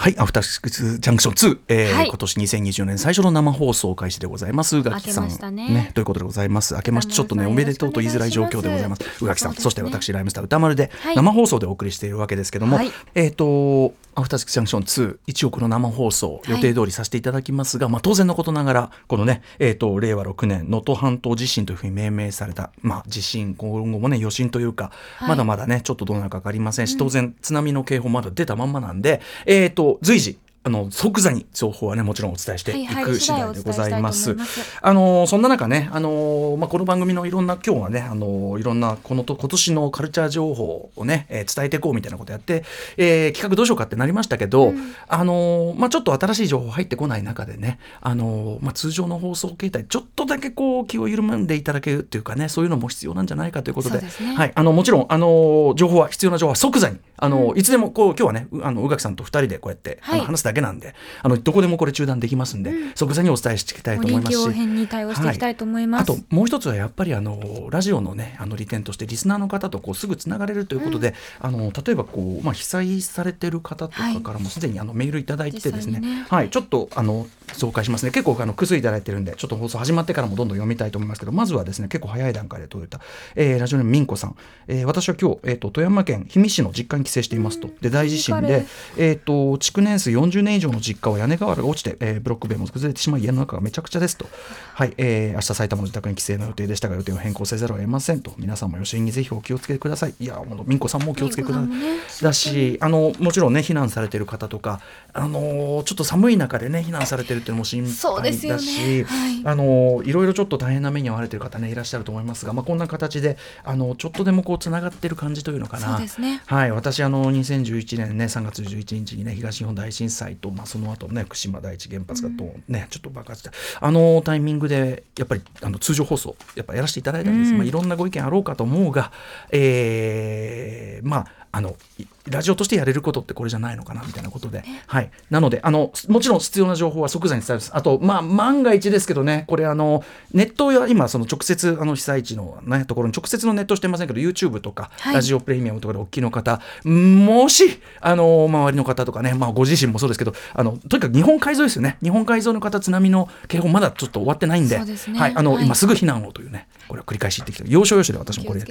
はい、アフターシックスジャンクション2、えーはい今年2020年最初の生放送開始でございます。宇垣さん、明けましたねということでございます？明けましてちょっとねおめでとうと言いづらい状況でございます。宇垣さん、ねそして私ライムスター歌丸ではい生放送でお送りしているわけですけども、はいえっ、とアフターシックスジャンクション2一応この生放送予定通りさせていただきますが、まあ当然のことながらこのねえっ、と令和6年能登半島地震というふうに命名されたまあ地震今後もね余震というか、はい。まだまだねちょっとどうなるか分かりませんし、当然津波の警報まだ出たまんまなんでえっ、と随時あの即座に情報はねもちろんお伝えしていはいく次第でございます。あのそんな中ね、あのまあ、この番組のいろんな今日はね、あのいろんなこのと今年のカルチャー情報をね、えー伝えていこうみたいなことやって、えー企画どうしようかってなりましたけど、あのまあ、ちょっと新しい情報入ってこない中でね、あのまあ、通常の放送形態ちょっとだけこう気を緩めんでいただけるっていうかねそういうのも必要なんじゃないかということでですね。はい、あのもちろんあの情報は必要な情報は即座にあの、いつでもこう今日はねうあの宇垣さんと二人でこうやって、はい。話すだけなんであのどこでもこれ中断できますんで、即座にお伝えしていきたいと思いますし。臨機応変に対応していきたいと思います。あともう一つはやっぱりあのラジオのねあの利点としてリスナーの方とこうすぐつながれるということで、あの例えばこう、まあ、被災されてる方とかからもすでにあのメールいただいてですね,、ね。はい、ちょっとあの紹介しますね。結構あの複数いただいてるんでちょっと放送始まってからもどんどん読みたいと思いますけどまずはですね結構早い段階で届いた、えーラジオネームみんこさん、えー私は今日、えー、と富山県氷見市の実家に帰省していますと、で大地震でえー、と築年数40年以上の実家は屋根瓦が落ちて、えーブロック塀も崩れてしまい家の中がめちゃくちゃですと、はいえー明日埼玉の自宅に帰省の予定でしたが予定を変更せざるを得ませんと。皆さんも余震にぜひお気をつけください。いやほんとみんこさんもお気をつけください、ね。だしあのもちろんね避難されてる方とかあのちょっと寒い中でね避難されてるっていうのも心配だし、はい。あのいろいろちょっと大変な目に遭われてる方ねいらっしゃると思いますが、まあ、こんな形であのちょっとでもこうつながってる感じというのかな。そうですね。はい、私あの2011年ね3月11日にね東日本大震災と、まあ、その後ね福島第一原発がどうね、ちょっと爆発してあのタイミングでやっぱりあの通常放送やっぱやらせていただいたんです、うん。まあ、いろんなご意見あろうかと思うが、えーまああのいラジオとしてやれることってこれじゃないのかなみたいなことで、はい、なのであのもちろん必要な情報は即座に伝えます。あと、まあ、万が一ですけどねこれあのネットや今その直接あの被災地の、ね、ところに直接のネットしてませんけど YouTube とか、はい。ラジオプレミアムとかでお聞きの方もしあの周りの方とかね、まあ、ご自身もそうですけどあのとにかく日本海沿いですよね。日本海沿いの方津波の警報まだちょっと終わってないんではい、あのはい。今すぐ避難をというねこれを繰り返し言ってきて要所要所で私もこれね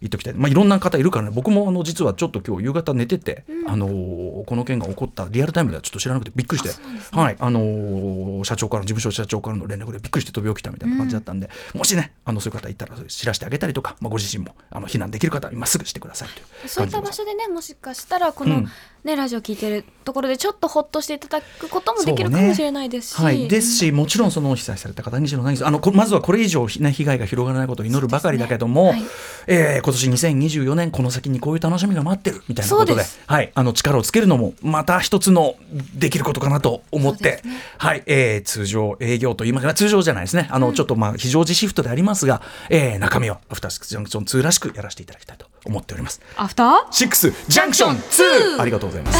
言っときたい、まあ、いろんな方いるからね僕もあの実はちょっと今日夕方寝てて、あのーこの件が起こったリアルタイムではちょっと知らなくてびっくりして、はいあのー社長からの事務所社長からの連絡でびっくりして飛び起きたみたいな感じだったんで、もしねあのそういう方いたら知らせてあげたりとか、まあ、ご自身もあの避難できる方は今すぐしてくださいというそういった場所でねもしかしたらこの、うん。ねラジオ聞いてるところでちょっとほっとしていただくこともできるかもしれないですし、はい、ですし、もちろんその被災された方にしろ何あのこまずはこれ以上、ね、被害が広がらないことを祈るばかりだけども、そうですねえー今年2024年この先にこういう楽しみが待ってるみたいなことではい、あの力をつけるのもまた一つのできることかなと思って、ねはいえー通常営業といいますか通常じゃないですねあの、ちょっとまあ非常時シフトでありますが、えー中身をアフターシックスジャンクション2らしくやらせていただきたいと思っております。アフター？シックスジャンクション2ありがとうございます。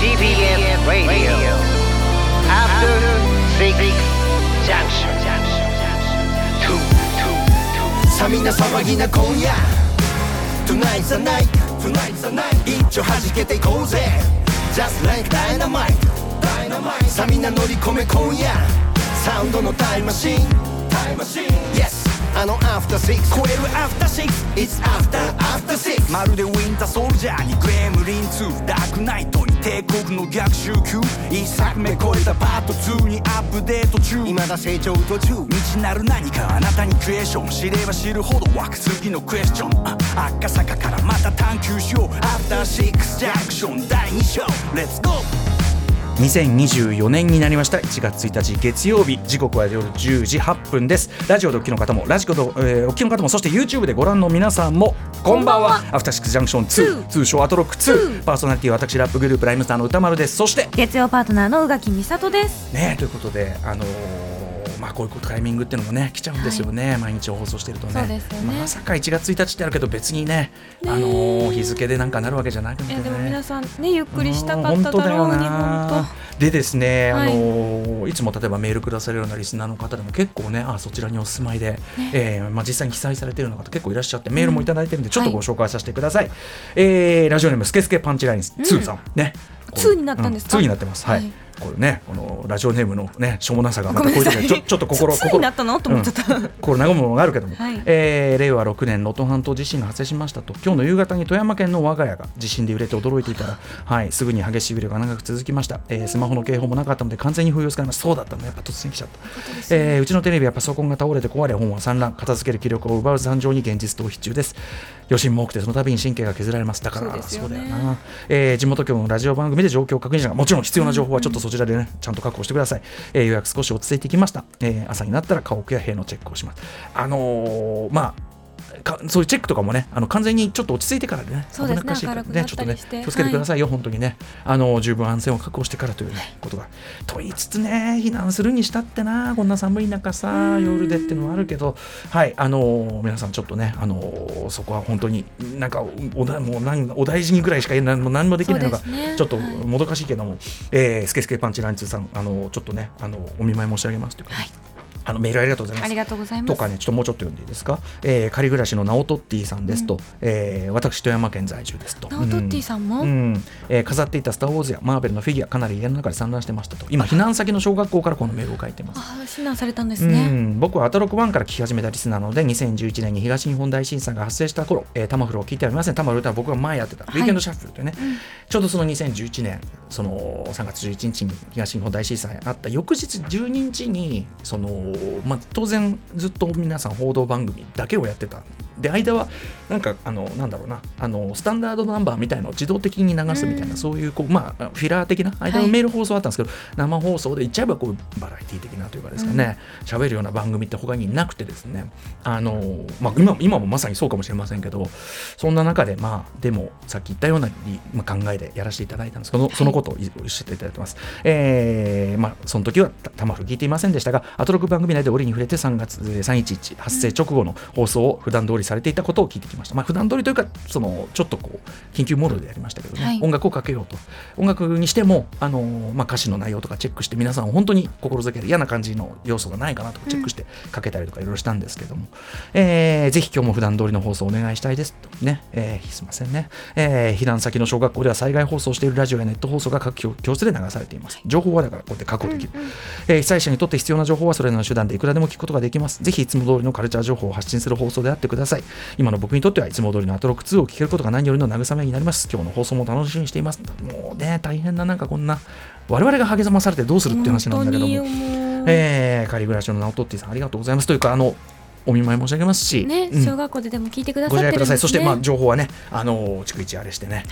TBS Radio. After Six Junction. さあみんな騒ぎな今夜 Tonight's the night Tonight's the night 一丁弾けていこうぜ Just like dynamite Dynamite さあみんな乗り込め今夜サウンドのタイムマシンタイムマシン Yes あの After Six 超える After Six It's After After Six まるでウィンターソルジャーにグレムリン2ダー。クナイトに帝国の逆襲級。一作目超えたパート2にアップデート中。未だ成長途中。未知なる何かあなたにクエスチョン知れば知るほど湧く次のクエスチョン。あ赤坂からまた探求しよう。アフターシックスジャンクション第2章。レッツゴー2024年になりました。1月1日月曜日時刻は夜10時8分です。ラジオでお聞きの方もラジコで、えーお聞きの方もそして YouTube でご覧の皆さんもこんばんは。アフターシックスジャンクション2通称アトロック2パーソナリティは私ラップグループライムスターの歌丸です。そして月曜パートナーの宇垣美里です。ねということであのーまあこういうタイミングっていうのもね来ちゃうんですよね、毎日放送してるとね。ね。まさか1月1日ってあるけど別にねね。あのー日付でなんかなるわけじゃなくてね。でも皆さんねゆっくりしたかうんっただろうに本当。だよな。本でですね、はい。あのーいつも例えばメールくださるようなリスナーの方でも結構ねあそちらにお住まいで、えーまあ、実際に記載されているような方結構いらっしゃってメールもいただいてるんで、ちょっとご紹介させてください、えーラジオネームスケスケパンチライン2さん、ね。これ2になったんですか？う2になってます。はい、はいこれねこのラジオネームのねしょうもなさがまたこういう時にちょ ちょっと心ついになったのと思っちゃった。うん。これ和むものがあるけども、はい。えー令和6年能登半島地震が発生しましたと。今日の夕方に富山県の我が家が地震で揺れて驚いていたら、はい、すぐに激しい揺れが長く続きました、えースマホの警報もなかったので完全に封を使いました。そうだったの。やっぱ突然来ちゃった、えーうちのテレビやパソコンが倒れて壊れ本は散乱。片付ける気力を奪う惨状に現実逃避中です。余震も多くてその度に神経が削られます。だからそうだよな、えー地元局のラジオ番組で状況を確認しながらもちろん必要な情報はちょっとそちらでね、ちゃんと確保してください、えー、予約少し落ち着いてきました、えー朝になったら家屋や塀のチェックをします。あのーまあかそういうチェックとかもねあの完全にちょっと落ち着いてからでねそうですね危なっかしいから明るくなったちょっとね気をつけてくださいよ、本当にね。あの十分安全を確保してからという、ね、ことが。と言いつつね避難するにしたってなこんな寒い中さ夜でっていうのはあるけどはいあの皆さんちょっとねあのそこは本当になんかおだもう何お大事にぐらいしか言えないもう何もできないのが、ね。ちょっともどかしいけども、えースケスケパンチランチさんあのちょっとねあのお見舞い申し上げますというか、あのメールありがとうございます。ありがとうございます。とかね、ちょっともうちょっと読んでいいですか、えー、仮暮らしのナオトッティさんですと、えー私、富山県在住ですと。ナオトッティさんも、うん。うんえー飾っていたスター・ウォーズやマーベルのフィギュア、かなり家の中で散乱してましたと、今、避難先の小学校からこのメールを書いてます。ああ避難されたんですうね、ん、僕はアトロク1から聞き始めたリスナーなので2011年に東日本大震災が発生した頃、えータマフルを聞いてはいません。タマフルとは僕が前やってた、いウィーケンドシャッフルというね、ちょうどその2011年その3月11日に東日本大震災あった翌日12日にその、まあ、当然ずっと皆さん報道番組だけをやってた。で間はなんかあのなんだろうなあのスタンダードナンバーみたいのを自動的に流すみたいな、そういうこう、まあ、フィラー的な間のメール放送あったんですけど、生放送で言っちゃえばこうバラエティ的なというかですかね喋、るような番組って他になくてですねあの、まあ、今今もまさにそうかもしれませんけどそんな中でまあでもさっき言ったようなり、まあ、考えでやらせていただいたんですけどそのことをおっしゃっていただいてます、えーまあ、その時はたたまふる聞いていませんでしたがアトロク番組内で折に触れて3月えー311発生直後の放送を普段通りされていたことを聞いてきました、まあ、普段通りというかそのちょっとこう緊急モードでやりましたけどね、はい。音楽をかけようと。音楽にしてもあの、まあ、歌詞の内容とかチェックして皆さんを本当に心づける嫌な感じの要素がないかなとかチェックしてかけたりとかいろいろしたんですけども、えーぜひ今日も普段通りの放送をお願いしたいです。とね、えーすいませんね、えー避難先の小学校では災害放送しているラジオやネット放送が各教教室で流されています。情報はだからこうやって確保できる、えー被災者にとって必要な情報はそれらの手段でいくらでも聞くことができます。ぜひいつも通りのカルチャー情報を発信する放送であってください今の僕にとってはいつも通りのアトロック2を聞けることが何よりの慰めになります。今日の放送も楽しみにしています。もうね大変ななんかこんな我々が励まされてどうするっていう話なんだけども。えー、仮暮らしのナオトッティさんありがとうございます。というかあのお見舞い申し上げますし、ね、うん小学校ででも聞いてくださごってるんですね自愛ください。そして、まあ、情報はね、あの、逐一あれしてね。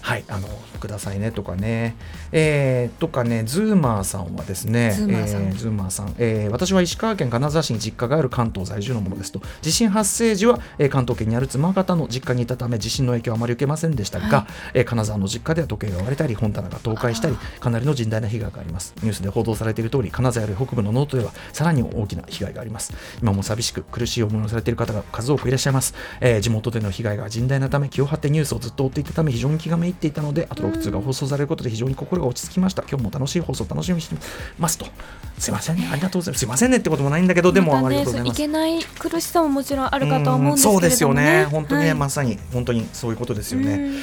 はい、あの、くださいねとかね。えー、とかね、ズーマーさんはですね、ズーマーさんえズーマーさん、えー私は石川県金沢市に実家がある関東在住のものですと、地震発生時は、えー関東圏にある妻方の実家にいたため、地震の影響はあまり受けませんでしたが、はいえー金沢の実家では時計が割れたり、本棚が倒壊したり、かなりの甚大な被害があります。ニュースで報道されている通り、金沢より北部の能登では、さらに大きな被害があります。今も寂しく苦しい思いをされている方が数多くいらっしゃいます。えー地元での被害が甚大なため、気を張ってニュースをずっと追っていたため、非常に気がめいっていたので、アトロック2が放送されることで非常に心が落ち着きました。今日も楽しい放送を楽しみにしてますと。すいませんね、ありがとうございます。すいませんねってこともないんだけど、でも、ありがとうございます。いけない苦しさももちろんあるかとは思うんですけれども、ね、そうですよね、本当にね、はいまさに本当にそういうことですよね。うん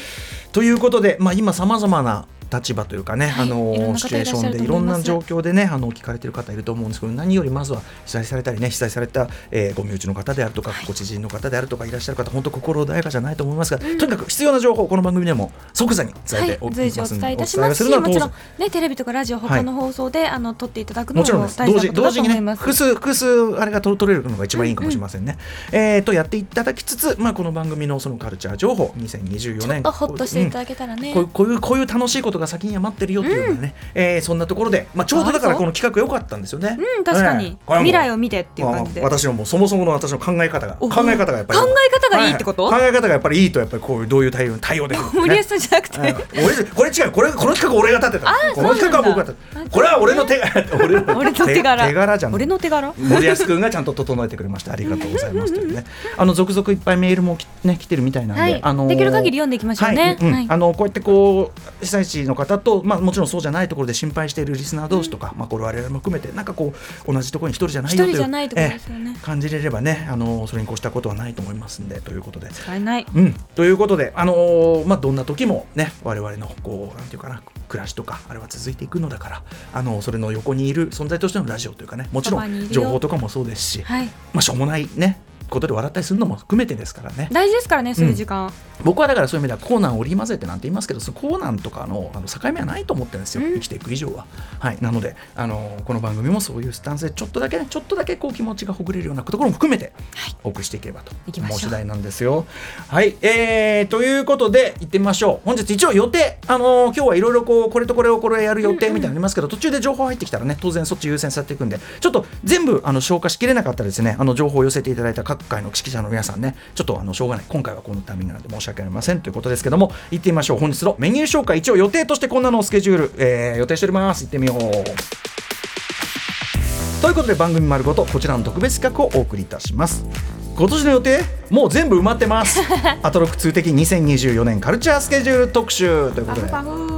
ということで、まあ、今さまざまな立場というかね、はいあのシチュエーションでいろんな状況でねあの聞かれてる方いると思うんですけど何よりまずは被災されたりね被災された、えーご身内の方であるとか、ご知人の方であるとかいらっしゃる方本当心穏やかじゃないと思いますが、とにかく必要な情報をこの番組でも即座に伝えておはい、きますので、伝えいたしますし、もちろんねテレビとかラジオ他の放送で、あの撮っていただくのももちろんです。同時大事なことだ同時にね。複数、複数、あれが取れるのが一番いいかもしれませんね。えーと、やっていただきつつ、まあ、この番組のそのカルチャー情報、2024年。ちょっとほっとしていただけたらね。こういうこういうこういう楽しいことがが先には待ってるよっていうようなね、えーそんなところで、まあ、ちょうどだからこの企画良かったんですよね。うん確かに、ええ。これはもう未来を見てっていう感じで。まあ私のもうそもそもの私の考え方がお考え方がやっぱり考え方がいいってこと？は考え方がやっぱりいいとやっぱりこういうどういう対応対応できる、ね、森保さんじゃなくて、はい俺これ違う。これこの企画俺が立てたあこの企画は僕が立てた。これは俺の手柄 俺の手柄。手柄じゃん。俺の手柄？森保君がちゃんと整えてくれました。ありがとうございますというね。あの続々いっぱいメールもきね来てるみたいなんで、はい。あのーできる限り読んでいきましょうね。はい。うん。はい。あのこうやってこう被災地の方とまあもちろんそうじゃないところで心配しているリスナー同士とか、まあこれ我々も含めてなんかこう同じところに一人じゃないよという感じれればねあのそれに越したことはないと思いますんでということで。使えない。うん、ということで、あのーまあ、どんな時もね我々のこうなんていうかな暮らしとかあれは続いていくのだからあのそれの横にいる存在としてのラジオというかねもちろん情報とかもそうですし、はい。まあ、しょうもないねことで笑ったりするのも含めてですからね。大事ですからねそういう時間、僕はだからそういう意味ではコーナーを織り交ぜてなんて言いますけどそのコーナーとかのあの境目はないと思ってるんですよ、うん。生きていく以上は。はい、なのであのこの番組もそういうスタンスでちょっとだけねちょっとだけこう気持ちがほぐれるようなところも含めてお送りしていければと。行きましょう。思う次第なんですよ。はい、えー、ということで行ってみましょう。本日一応予定。あの今日はいろいろこうこれとこれをこれやる予定みたいなのありますけど、途中で情報入ってきたらね当然そっち優先されていくんでちょっと全部あの消化しきれなかったらですね。あの情報を寄せていただいた各会の指揮者の皆さんねちょっとあのしょうがない今回はこのタイミングなんで申し訳ありませんということですけども行ってみましょう本日のメニュー紹介一応予定としてこんなのをスケジュール、えー予定しております。行ってみよう。ということで番組丸ごとこちらの特別企画をお送りいたします。今年の予定もう全部埋まってます。アトロック通的2024年カルチャースケジュール特集ということで。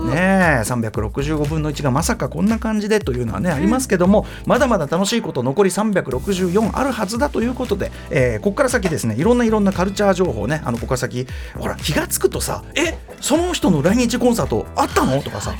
ねえ365分の1がまさかこんな感じでというのはね、ありますけどもまだまだ楽しいこと残り364あるはずだということで、えーここから先ですねいろんないろんなカルチャー情報ねあのここから先ほら気がつくとさえその人の来日コンサートあったの？とかさ。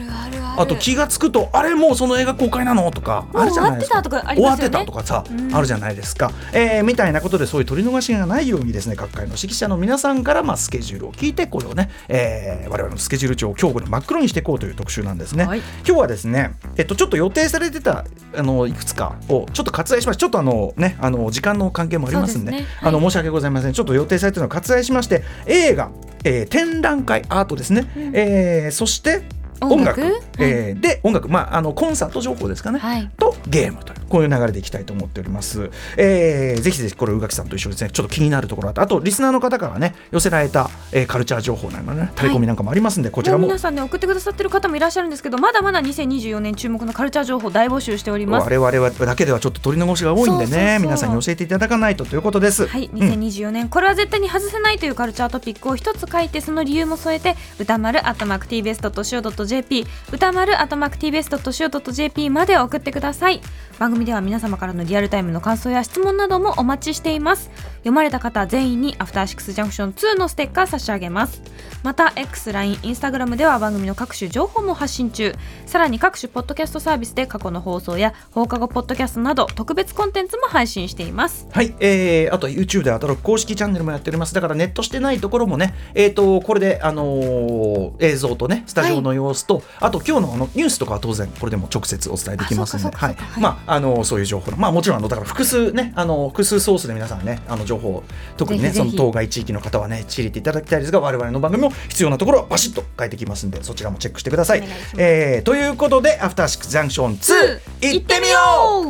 あと気がつくとあれもうその映画公開なの？とかあるじゃないですか。終わってたとかありますよね。終わってたとかさ、うん。あるじゃないですか、えーみたいなことでそういう取り逃しがないようにですね各界の指揮者の皆さんからまあスケジュールを聞いてこれをね、えー我々のスケジュール帳を今日これ真っ黒にしていこうという特集なんですね、はい。今日はですねえっとちょっと予定されてたあのいくつかをちょっと割愛しましてちょっとあのねあの時間の関係もありますんでね。はい。あの申し訳ございません。ちょっと予定されてるのを割愛しまして映画、えー展覧会アートですね、えーそして音楽。音楽？えーで音楽、まあ、あのコンサート情報ですかね、はい。とゲームというこういう流れでいきたいと思っております、えーぜひぜひこれ宇垣さんと一緒にですねちょっと気になるところあとあとリスナーの方からね寄せられた、えーカルチャー情報などねタレコミなんかもありますんで、こちらも。皆さんね送ってくださってる方もいらっしゃるんですけどまだまだ2024年注目のカルチャー情報大募集しております。我々はだけではちょっと取り残しが多いんでね皆さんに教えていただかないとということです。はい、うん。2024年、これは絶対に外せないというカルチャートピックを一つ書いてその理由も添えて歌丸アットマーク TBS.CO.JP 歌丸アットマーク TBS.CO.JP まで送ってください番組では皆様からのリアルタイムの感想や質問などもお待ちしています。読まれた方全員にアフターシックスジャンクション2のステッカー差し上げます。また X、LINE、Instagram では番組の各種情報も発信中。さらに各種ポッドキャストサービスで過去の放送や放課後ポッドキャストなど特別コンテンツも配信しています。はい、えー、あと YouTube でアトロ公式チャンネルもやっております。だからネットしてないところもねえっ、とこれであのー映像とねスタジオの様子と、あと今日のあのニュースとかは当然これでも直接お伝えできますので。はい。まああのそういう情報。まあもちろんあのだから複数ねあの複数ソースで皆さんねあの情情報。特にねその当該地域の方はね仕入れていただきたいですが我々の番組も必要なところはバシッと変えてきますんでそちらもチェックしてください。えー、ということで「アフターシックスジャンクション2」いってみよ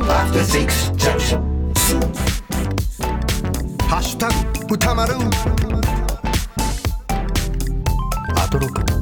う。ハッシュタグ歌丸。アトロク。